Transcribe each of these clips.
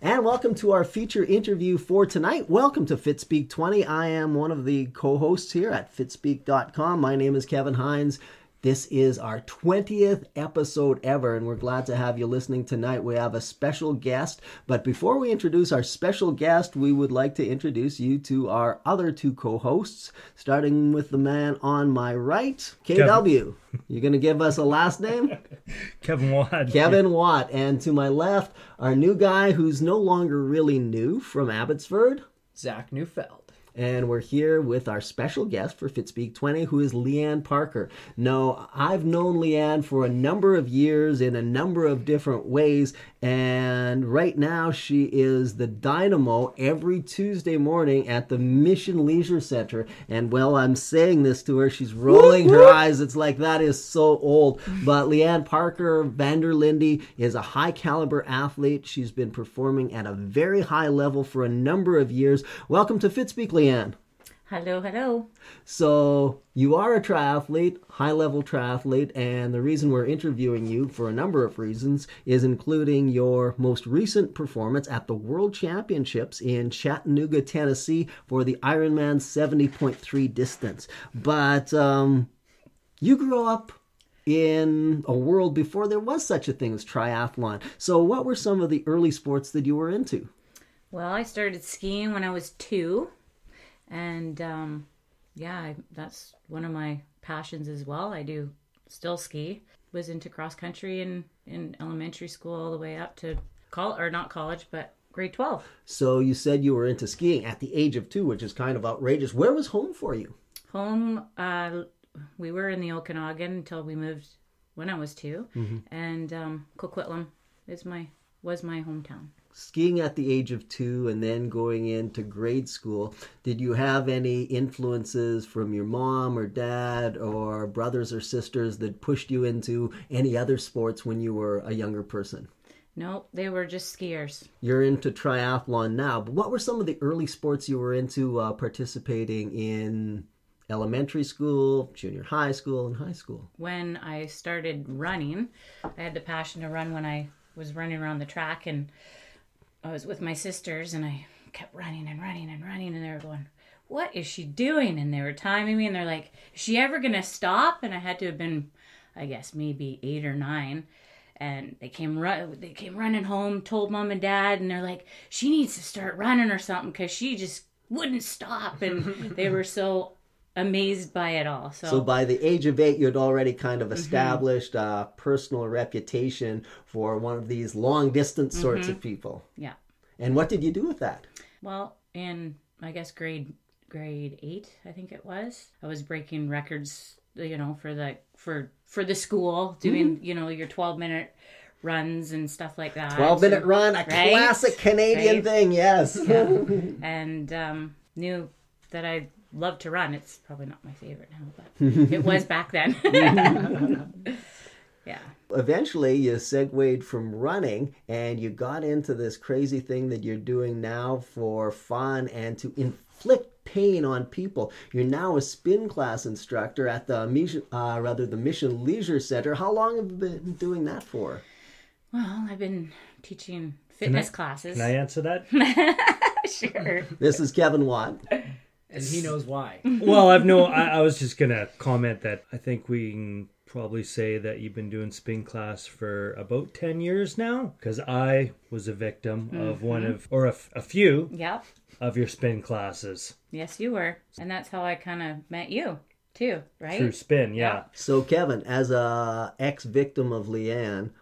And welcome to our feature interview for tonight. Welcome to Fitspeek 20. I am one of the co hosts here at fitspeek.com. My name is Kevin Hines. This is our 20th episode ever, and we're glad to have you listening tonight. We have a special guest, but before we introduce our special guest, we would like to introduce you to our other two co hosts, starting with the man on my right, KW. You're going to give us a last name? Kevin Watt. Kevin Watt. And to my left, our new guy who's no longer really new from Abbotsford, Zach Neufeld. And we're here with our special guest for Fitspeek 20, who is Leigh-Ann Parker. Now, I've known Leigh-Ann for a number of years in a number of different ways, and right now she is the dynamo every Tuesday morning at the Mission Leisure Center. And while I'm saying this to her, she's rolling her eyes. It's like that is so old. But Leigh-Ann Parker Vanderlinde is a high caliber athlete. She's been performing at a very high level for a number of years. Welcome to Fitspeek, Leigh-Ann. Hello, hello. So you are a triathlete, high level triathlete, and the reason we're interviewing you for a number of reasons is including your most recent performance at the World Championships in Chattanooga, Tennessee for the Ironman 70.3 distance. But um, you grew up in a world before there was such a thing as triathlon. So what were some of the early sports that you were into? Well, I started skiing when I was two, and um, yeah, I, that's one of my passions as well. I do still ski. Was into cross country in in elementary school all the way up to college, or not college, but grade twelve. So you said you were into skiing at the age of two, which is kind of outrageous. Where was home for you? Home, uh, we were in the Okanagan until we moved when I was 2 and um, Coquitlam is my was my hometown. skiing at the age of two and then going into grade school, did you have any influences from your mom or dad or brothers or sisters that pushed you into any other sports when you were a younger person? Nope, they were just skiers. You're into triathlon now, but what were some of the early sports you were into uh, participating in elementary school, junior high school, and high school? when I started running, I had the passion to run when I was running around the track, and I was with my sisters, and I kept running and running and running, and they were going, "What is she doing?" And they were timing me, and they're like, "Is she ever gonna stop?" And I had to have been, I guess, maybe eight or nine. And they came run. They came running home. Told mom and dad, and they're like, "She needs to start running or something," because she just wouldn't stop. And they were so amazed by it all. So, So by the age of eight, you'd already kind of mm-hmm. established a personal reputation for one of these long distance mm-hmm. sorts of people. yeah. And what did you do with that? Well, in I guess grade grade eight, I think it was. I was breaking records, you know, for the for for the school, doing mm-hmm. you know your twelve minute runs and stuff like that. 12 minute run, a Right? classic Canadian Right? thing, yes. and um, knew that I loved to run. It's probably not my favorite now, but it was back then. yeah. Eventually, you segued from running and you got into this crazy thing that you're doing now for fun and to inflict pain on people. You're now a spin class instructor at the Mission, uh, rather the Mission Leisure Center. How long have you been doing that for? Well, I've been teaching fitness classes. Can I answer that? sure. This is Kevin Watt. And he knows why. well, I've no. I, I was just gonna comment that I think we can probably say that you've been doing spin class for about ten years now. Because I was a victim of mm-hmm. one of, or a few Yep. of your spin classes Yes, you were, and that's how I kind of met you too, right? through spin. Yeah. So, Kevin, as a ex-victim of Leigh-Ann,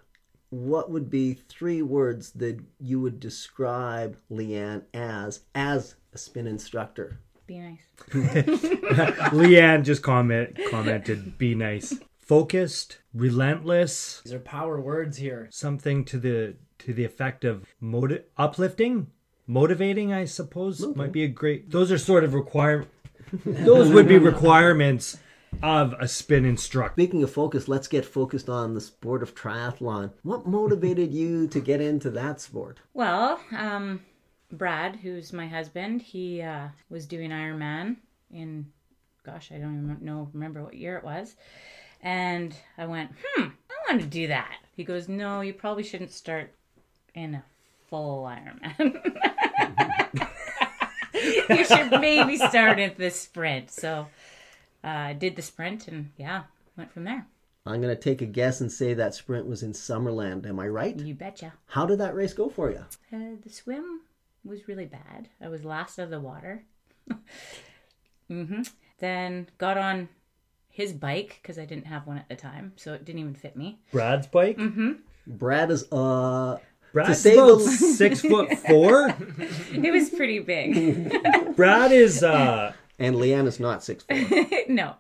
what would be three words that you would describe Leigh-Ann as as a spin instructor? Be nice. Leigh-Ann just comment commented, "Be nice, focused, relentless." These are power words here. Something to the to the effect of motiv- uplifting, motivating. I suppose might be a great. Those are sort of require. Those would be requirements of a spin instructor. Speaking of focus, let's get focused on the sport of triathlon. What motivated you to get into that sport? Well, um, Brad, who's my husband, he uh, was doing Ironman in, gosh, I don't even know remember what year it was, and I went, hmm, I want to do that. He goes, no, you probably shouldn't start in a full Ironman. you should maybe start at the sprint. So I uh, did the sprint and yeah, went from there. I'm going to take a guess and say that sprint was in Summerland. Am I right? You betcha. How did that race go for you? Uh, the swim was really bad. I was last of the water. mm-hmm. Then got on his bike because I didn't have one at the time, so it didn't even fit me. Brad's bike. Mm-hmm. Brad is uh Brad's say about six foot four. It was pretty big. Brad is. uh and Leigh-Ann is not six foot. no,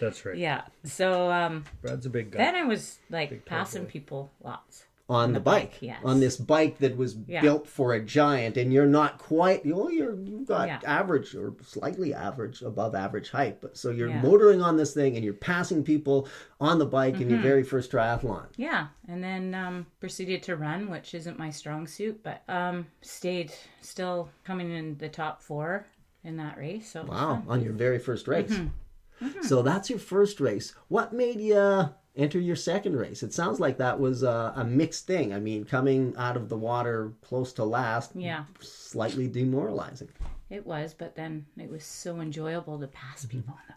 That's right. yeah. So um, Brad's a big guy. then I was like Big passing cowboy. people lots. On the bike, bike, yes. on this bike that was Yeah. built for a giant, and you're not quite. You know, you're you've got Yeah. average or slightly average, above average height, but so you're Yeah. motoring on this thing, and you're passing people on the bike in your Mm-hmm. very first triathlon. Yeah, and then um, proceeded to run, which isn't my strong suit, but um, stayed still coming in the top four in that race. So Wow, on your very first race. Mm-hmm. So that's your first race. What made you enter your second race? It sounds like that was a, a mixed thing. I mean, coming out of the water close to last, Yeah. slightly demoralizing. It was, but then it was so enjoyable to pass mm-hmm. people on the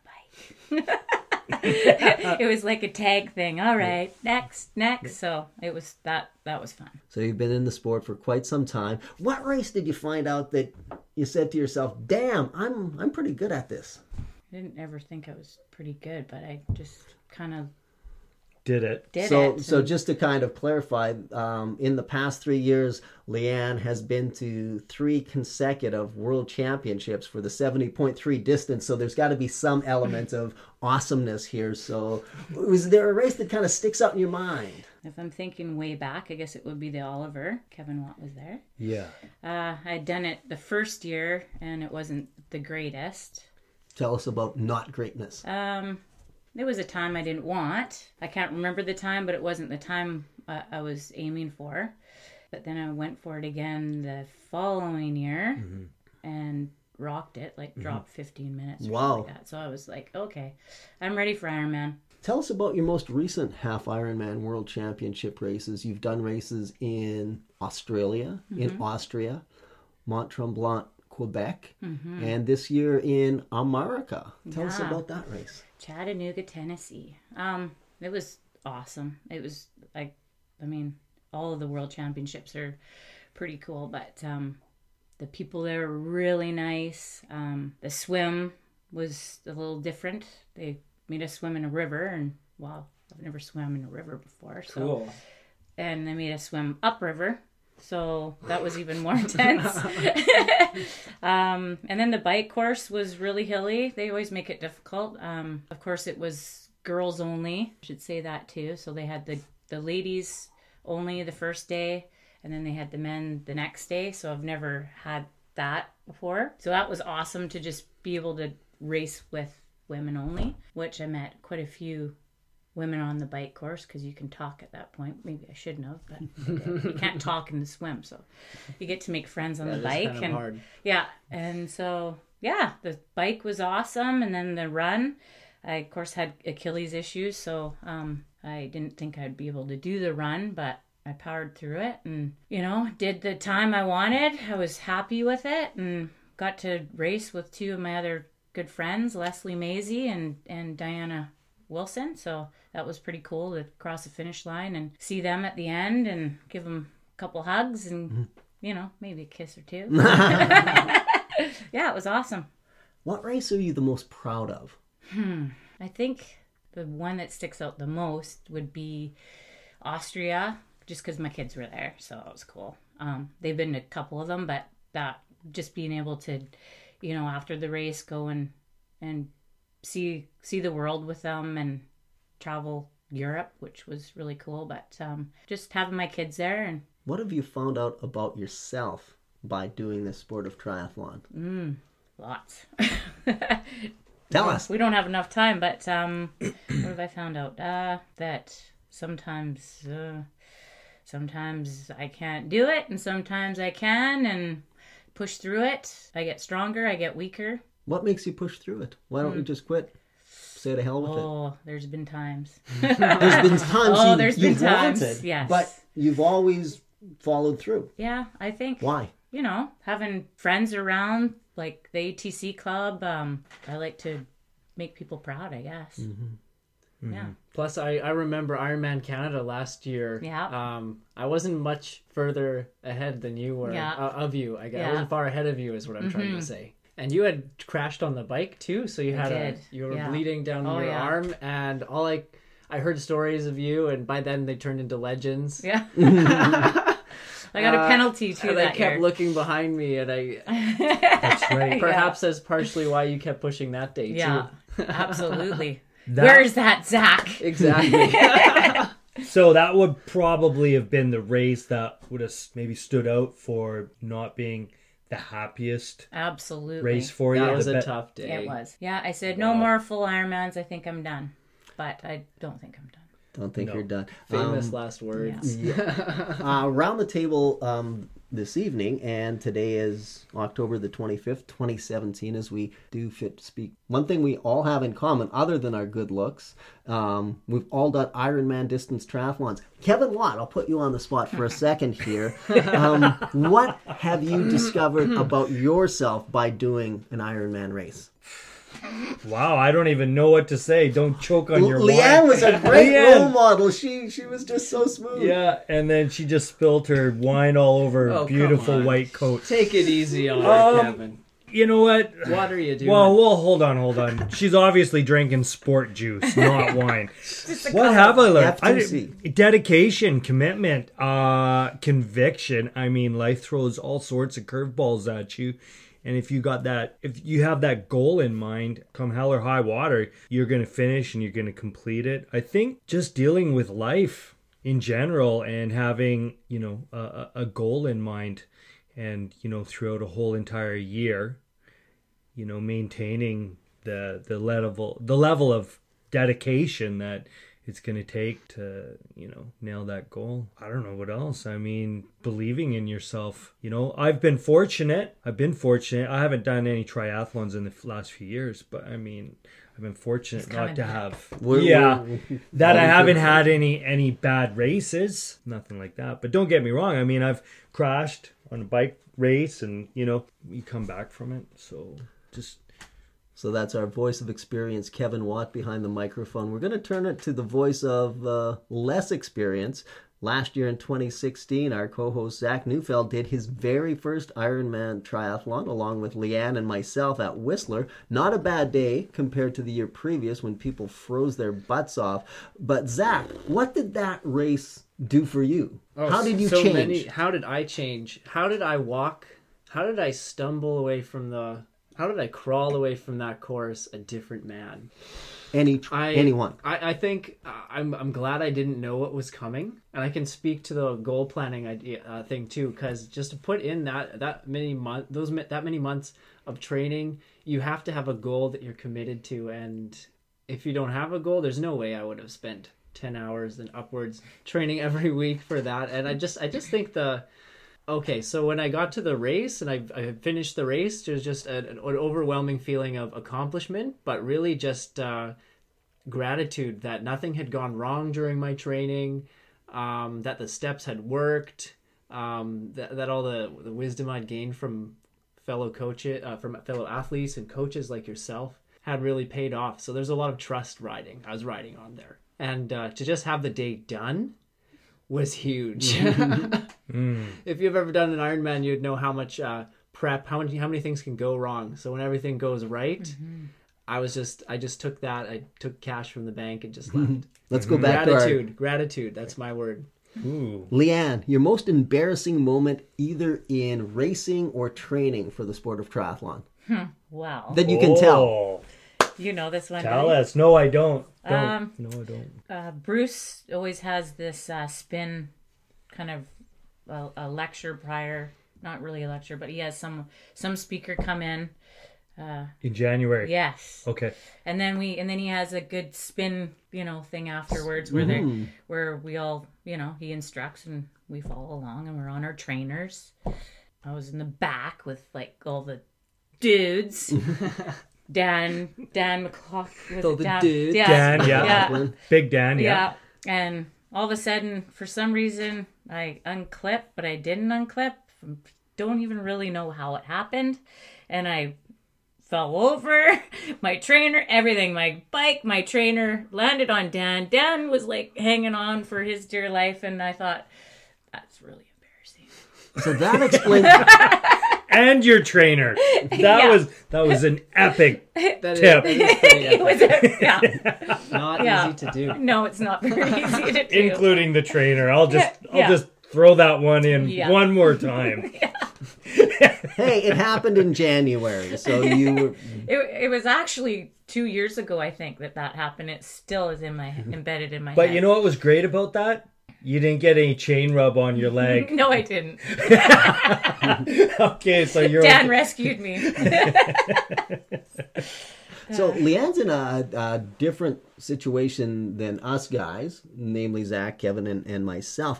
bike. it was like a tag thing. All right, next, next. So it was that that was fun. So you've been in the sport for quite some time. What race did you find out that you said to yourself, "Damn, I'm I'm pretty good at this"? I didn't ever think I was pretty good, but I just kind of Did it. did so it. so and- just to kind of clarify, um, in the past three years, Leigh-Ann has been to three consecutive world championships for the seventy point three distance. So there's got to be some element of awesomeness here. So was there a race that kind of sticks out in your mind? if I'm thinking way back, I guess it would be the Oliver. Kevin Watt was there. Yeah. Uh, I'd done it the first year, and it wasn't the greatest. Tell us about not greatness. Um, there was a time I didn't want. I can't remember the time, but it wasn't the time uh, I was aiming for. But then I went for it again the following year mm-hmm. and rocked it, like mm-hmm. dropped 15 minutes. or Wow. Like that. So I was like, okay, I'm ready for Ironman. Tell us about your most recent half Ironman World Championship races. You've done races in Australia, in mm-hmm. Austria, Mont Tremblant, Quebec, and this year in America. Tell us about that race. Chattanooga, Tennessee. Um, it was awesome. It was like, I mean, all of the world championships are pretty cool, but um, the people there were really nice. Um, the swim was a little different. They made us swim in a river, and wow, I've never swam in a river before. So, Cool. and they made us swim upriver. So that was even more intense. um, and then the bike course was really hilly. They always make it difficult. Um, of course, it was girls only. I should say that too. So they had the the ladies only the first day, and then they had the men the next day. So I've never had that before. So that was awesome to just be able to race with women only, which I met quite a few women on the bike course because you can talk at that point. Maybe I shouldn't have, but you can't talk in the swim, so you get to make friends on the bike kind of and hard. yeah, and so yeah, the bike was awesome, and then the run. I of course had Achilles issues, so um, I didn't think I'd be able to do the run, but I powered through it, and you know, did the time I wanted. I was happy with it, and got to race with two of my other good friends, Leslie Maisie and and Diana Wilson. So that was pretty cool to cross the finish line and see them at the end and give them a couple hugs and you know maybe a kiss or two. yeah, it was awesome. What race are you the most proud of? I think the one that sticks out the most would be Austria, just because my kids were there, so that was cool. Um, they've been to a couple of them, but that just being able to, you know, after the race, go and and see see the world with them and travel Europe, which was really cool. But um, just having my kids there and What have you found out about yourself by doing this sport of triathlon? Mm, lots. Tell us. We don't have enough time, but um, what have I found out? Uh, that sometimes, uh, sometimes I can't do it, and sometimes I can, and push through it. I get stronger. I get weaker. What makes you push through it? Why don't you just quit? Say to hell with it. Oh, there's been times. There's been times Oh, you, there's been you've times, wanted, yes. but you've always followed through. Yeah, I think Why? you know having friends around like the ATC club. Um, I like to make people proud. I guess. Yeah. Plus, I, I remember Ironman Canada last year. Yeah. Um, I wasn't much further ahead than you were Yeah. uh, of you. I guess Yeah. Mm-hmm. wasn't far ahead of you, is what I'm trying to say. And you had crashed on the bike too, so you had a, you were Yeah. bleeding down Oh, your yeah. arm, and all I I heard stories of you, and by then they turned into legends. Yeah. I got a Uh, penalty too and I that kept year. looking behind me, and I That's right. perhaps that's partially why you kept pushing that day yeah, too. absolutely. That- Where's that Zach? Exactly. So that would probably have been the race that would have maybe stood out for not being the happiest Absolutely. race for you. that was The a be- tough day. It was. Yeah, I said no more full Ironmans. I think I'm done, but I don't think I'm done. Don't think No. you're done. Famous Um, last words. uh, around the table um, this evening, and today is October the 25th, 2017, as we do fit to speak. One thing we all have in common, other than our good looks, um, we've all done Ironman distance triathlons. Kevin Watt, I'll put you on the spot for a second here. Um, what have you discovered about yourself by doing an Ironman race? Wow, I don't even know what to say. Don't choke on your Leigh-Ann wine. was a great Leigh-Ann. role model. She she was just so smooth. Yeah, and then she just spilled her wine all over her Oh, come beautiful on. white coat. Take it easy on her, Um, Kevin. You know what? What are you doing? Well, well, hold on, hold on. She's obviously drinking sport juice, not wine. what have I learned? I, FTC. dedication, commitment, uh, conviction. I mean, life throws all sorts of curveballs at you. And if you got that, if you have that goal in mind, come hell or high water, you're going to finish and you're going to complete it. I think just dealing with life in general and having, you know, a, a goal in mind and, you know, throughout a whole entire year, you know maintaining the the level the level of dedication that it's going to take to you know nail that goal i don't know what else i mean believing in yourself you know i've been fortunate i've been fortunate i haven't done any triathlons in the last few years but i mean i've been fortunate not to back. have We're- yeah we're- that I haven't had any any bad races, nothing like that. But don't get me wrong. I mean, I've crashed on a bike race, and you know, you come back from it. So just So that's our voice of experience, Kevin Watt, behind the microphone. We're going to turn it to the voice of uh, less experience. Last year in 2016, our co-host Zach Neufeld did his very first Ironman triathlon along with Leigh-Ann and myself at Whistler. Not a bad day compared to the year previous when people froze their butts off. But Zach, what did that race do for you? Oh, How did you so change? Many, how did I change? How did I walk? How did I stumble away from the? How did I crawl away from that course a different man? Any I anyone? I, I think uh, I'm I'm glad I didn't know what was coming, and I can speak to the goal planning idea uh, thing too, because just to put in that that many month those that many months of training, you have to have a goal that you're committed to, and if you don't have a goal, there's no way I would have spent ten hours and upwards training every week for that, and I just I just think the okay so when i got to the race and i, I finished the race there's just a, an overwhelming feeling of accomplishment but really just uh, gratitude that nothing had gone wrong during my training um, that the steps had worked um, that, that all the, the wisdom i'd gained from fellow coaches uh, from fellow athletes and coaches like yourself had really paid off. So there's a lot of trust riding i was riding on there. And uh, to just have the day done was huge if you've ever done an Ironman, you'd know how much uh, prep, how many how many things can go wrong. So when everything goes right, I was just I just took that. I took cash from the bank and just left. Let's go back to our gratitude, gratitude. That's my word. ooh, Leigh-Ann, your most embarrassing moment either in racing or training for the sport of triathlon Wow. that you can tell. Oh, you know this one. Tell buddy? us. No, I don't. Don't. Um, no, I don't. Uh, Bruce always has this uh, spin kind of a, a lecture prior, not really a lecture, but he has some some speaker come in. In January. Yes, Okay. and then we and then he has a good spin, you know, thing afterwards where they Mm-hmm. where we all, you know, he instructs and we follow along and we're on our trainers. I was in the back with like all the dudes. Dan Dan McLaughlin. All the Dan, dudes. Yeah, Dan, yeah. yeah. Big Dan, Yeah. yeah. And all of a sudden, for some reason, I unclipped, but I didn't unclip. Don't even really know how it happened. And I fell over. My trainer, everything, my bike, my trainer landed on Dan. Dan was like hanging on for his dear life. And I thought, that's really embarrassing. So that explains. and your trainer. That Yeah. was that was an epic That is, Tip. that is pretty it was, a, yeah. not Yeah. easy to do. No, it's not very easy to do. including the trainer. I'll just Yeah. I'll just throw that one in Yeah. one more time. hey, it happened in January, so you were. It, it was actually two years ago, I think, that that happened. It still is in my embedded in my But head. you know what was great about that? You didn't get any chain rub on your leg. No, I didn't. okay, so you're Dan rescued me. So Leigh-Ann's in a, a different situation than us guys, namely Zach, Kevin, and, and myself.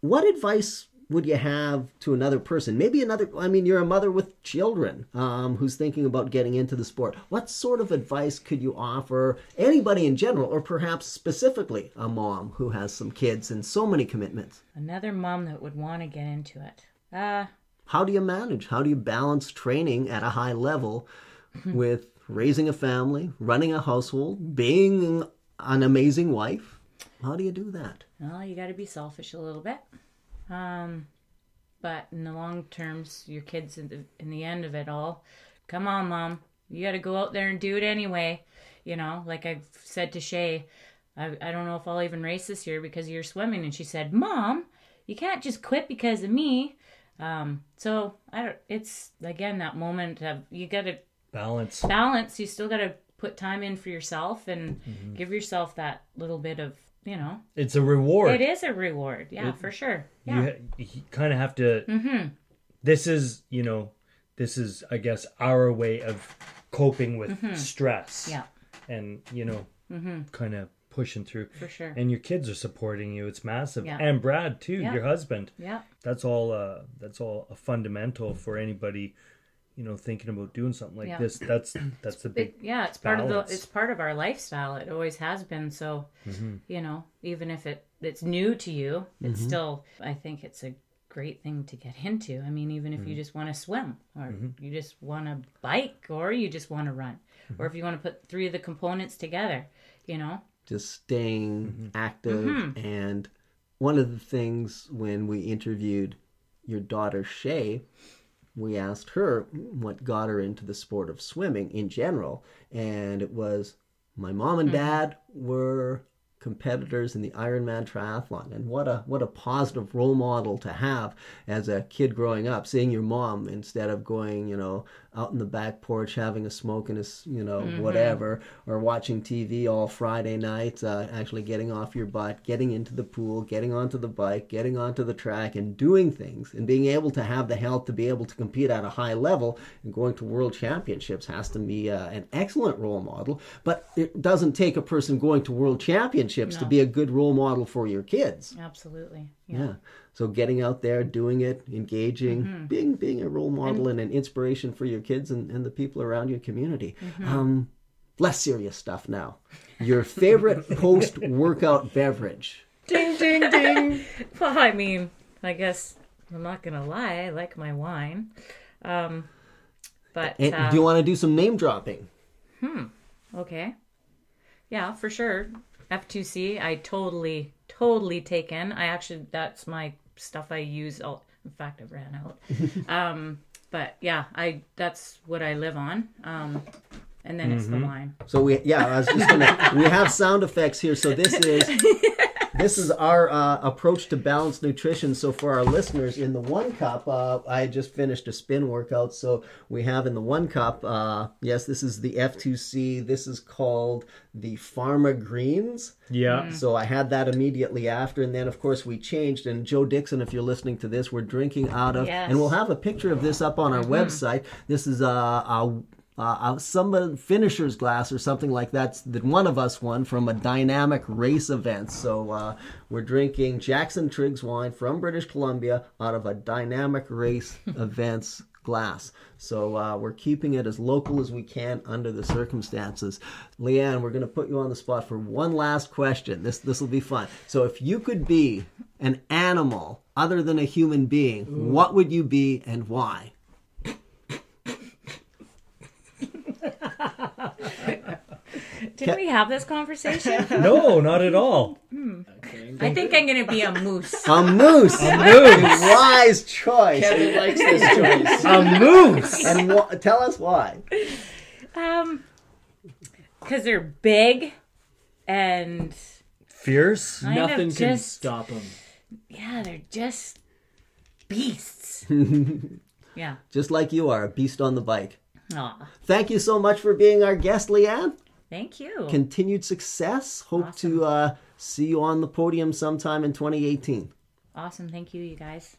What advice would you have to another person? Maybe another. I mean, you're a mother with children um, who's thinking about getting into the sport. What sort of advice could you offer anybody in general, or perhaps specifically a mom who has some kids and so many commitments? Another mom that would want to get into it. Uh, How do you manage? How do you balance training at a high level with raising a family, running a household, being an amazing wife? How do you do that? well, you got to be selfish a little bit. Um, but in the long terms, your kids in the, in the end of it all, come on, mom, you got to go out there and do it anyway. You know, like I've said to Shay, I, I don't know if I'll even race this year because you're swimming. And she said, Mom, you can't just quit because of me. Um, so I don't, it's again that moment of you got to balance. balance. You still got to put time in for yourself and Mm-hmm. give yourself that little bit of, you know, It's a reward. it is a reward. Yeah, for sure. Yeah. You, you kind of have to. mm-hmm. This is you know, this is I guess our way of coping with stress. Mm-hmm. Yeah, and you know, kind of pushing through. for sure. And your kids are supporting you. It's massive. Yeah. And Brad too, Yeah. your husband. yeah. That's all. Uh, that's all a fundamental for anybody, you know, thinking about doing something like Yeah. this. That's that's the big. It, yeah, it's part of the it's part of our lifestyle. It always has been. So, mm-hmm. you know, even if it it's new to you, it's mm-hmm. still I think it's a great thing to get into. I mean, even if you mm-hmm. just want to swim or you just want to bike or you just want to run or if you want to put three of the components together, you know. Just staying active. And one of the things when we interviewed your daughter Shay, we asked her what got her into the sport of swimming in general. And it was my mom and mm-hmm. dad were competitors in the Ironman triathlon. And what a what a positive role model to have as a kid growing up, seeing your mom instead of going, you know, out in the back porch having a smoke and a you know, whatever, or watching TV all Friday night, uh, actually getting off your butt, getting into the pool, getting onto the bike, getting onto the track and doing things and being able to have the health to be able to compete at a high level and going to world championships has to be uh, an excellent role model. But it doesn't take a person going to world championships to No. be a good role model for your kids. Absolutely. Yeah. So getting out there, doing it, engaging, being being a role model and, an inspiration for your kids and, and the people around your community. Um, less serious stuff now. Your favorite post workout beverage. Ding ding ding. Well, I mean, I guess I'm not gonna lie. I like my wine, um, but And uh, do you want to do some name dropping? Hmm. Okay, yeah, for sure. F2C, I totally, totally take in. I actually, that's my stuff I use. All, in fact, I ran out. um, but yeah, I that's what I live on. Um, and then it's the wine. So we yeah, I was just gonna we have sound effects here. So this is this is our uh, approach to balanced nutrition. So for our listeners, in the one cup, uh, I just finished a spin workout. So we have in the one cup, uh, yes, this is the F2C. This is called the Pharma Greens. Yeah. So I had that immediately after, and then of course we changed. And Joe Dixon, if you're listening to this, we're drinking out of, Yes. and we'll have a picture of this up on our website. This is a. a uh, uh, some finisher's glass or something like that that one of us won from a dynamic race event. So uh, we're drinking Jackson Triggs wine from British Columbia out of a dynamic race events glass. So uh, we're keeping it as local as we can under the circumstances. Leigh-Ann, we're going to put you on the spot for one last question. This this will be fun. So if you could be an animal other than a human being, what would you be and why? Did we have this conversation? No, not at all. Okay. I think I'm gonna be a moose. A moose. A moose. Wise choice. Kevin likes this choice. A moose. And wh- tell us why. Um, because they're big and Fierce. Nothing of can just stop them. yeah, they're just beasts. yeah. Just like you are, a beast on the bike. Aw, Thank you so much for being our guest, Leigh-Ann. Thank you. Continued success. Hope to uh, see you on the podium sometime in 2018. awesome. Thank you, you guys.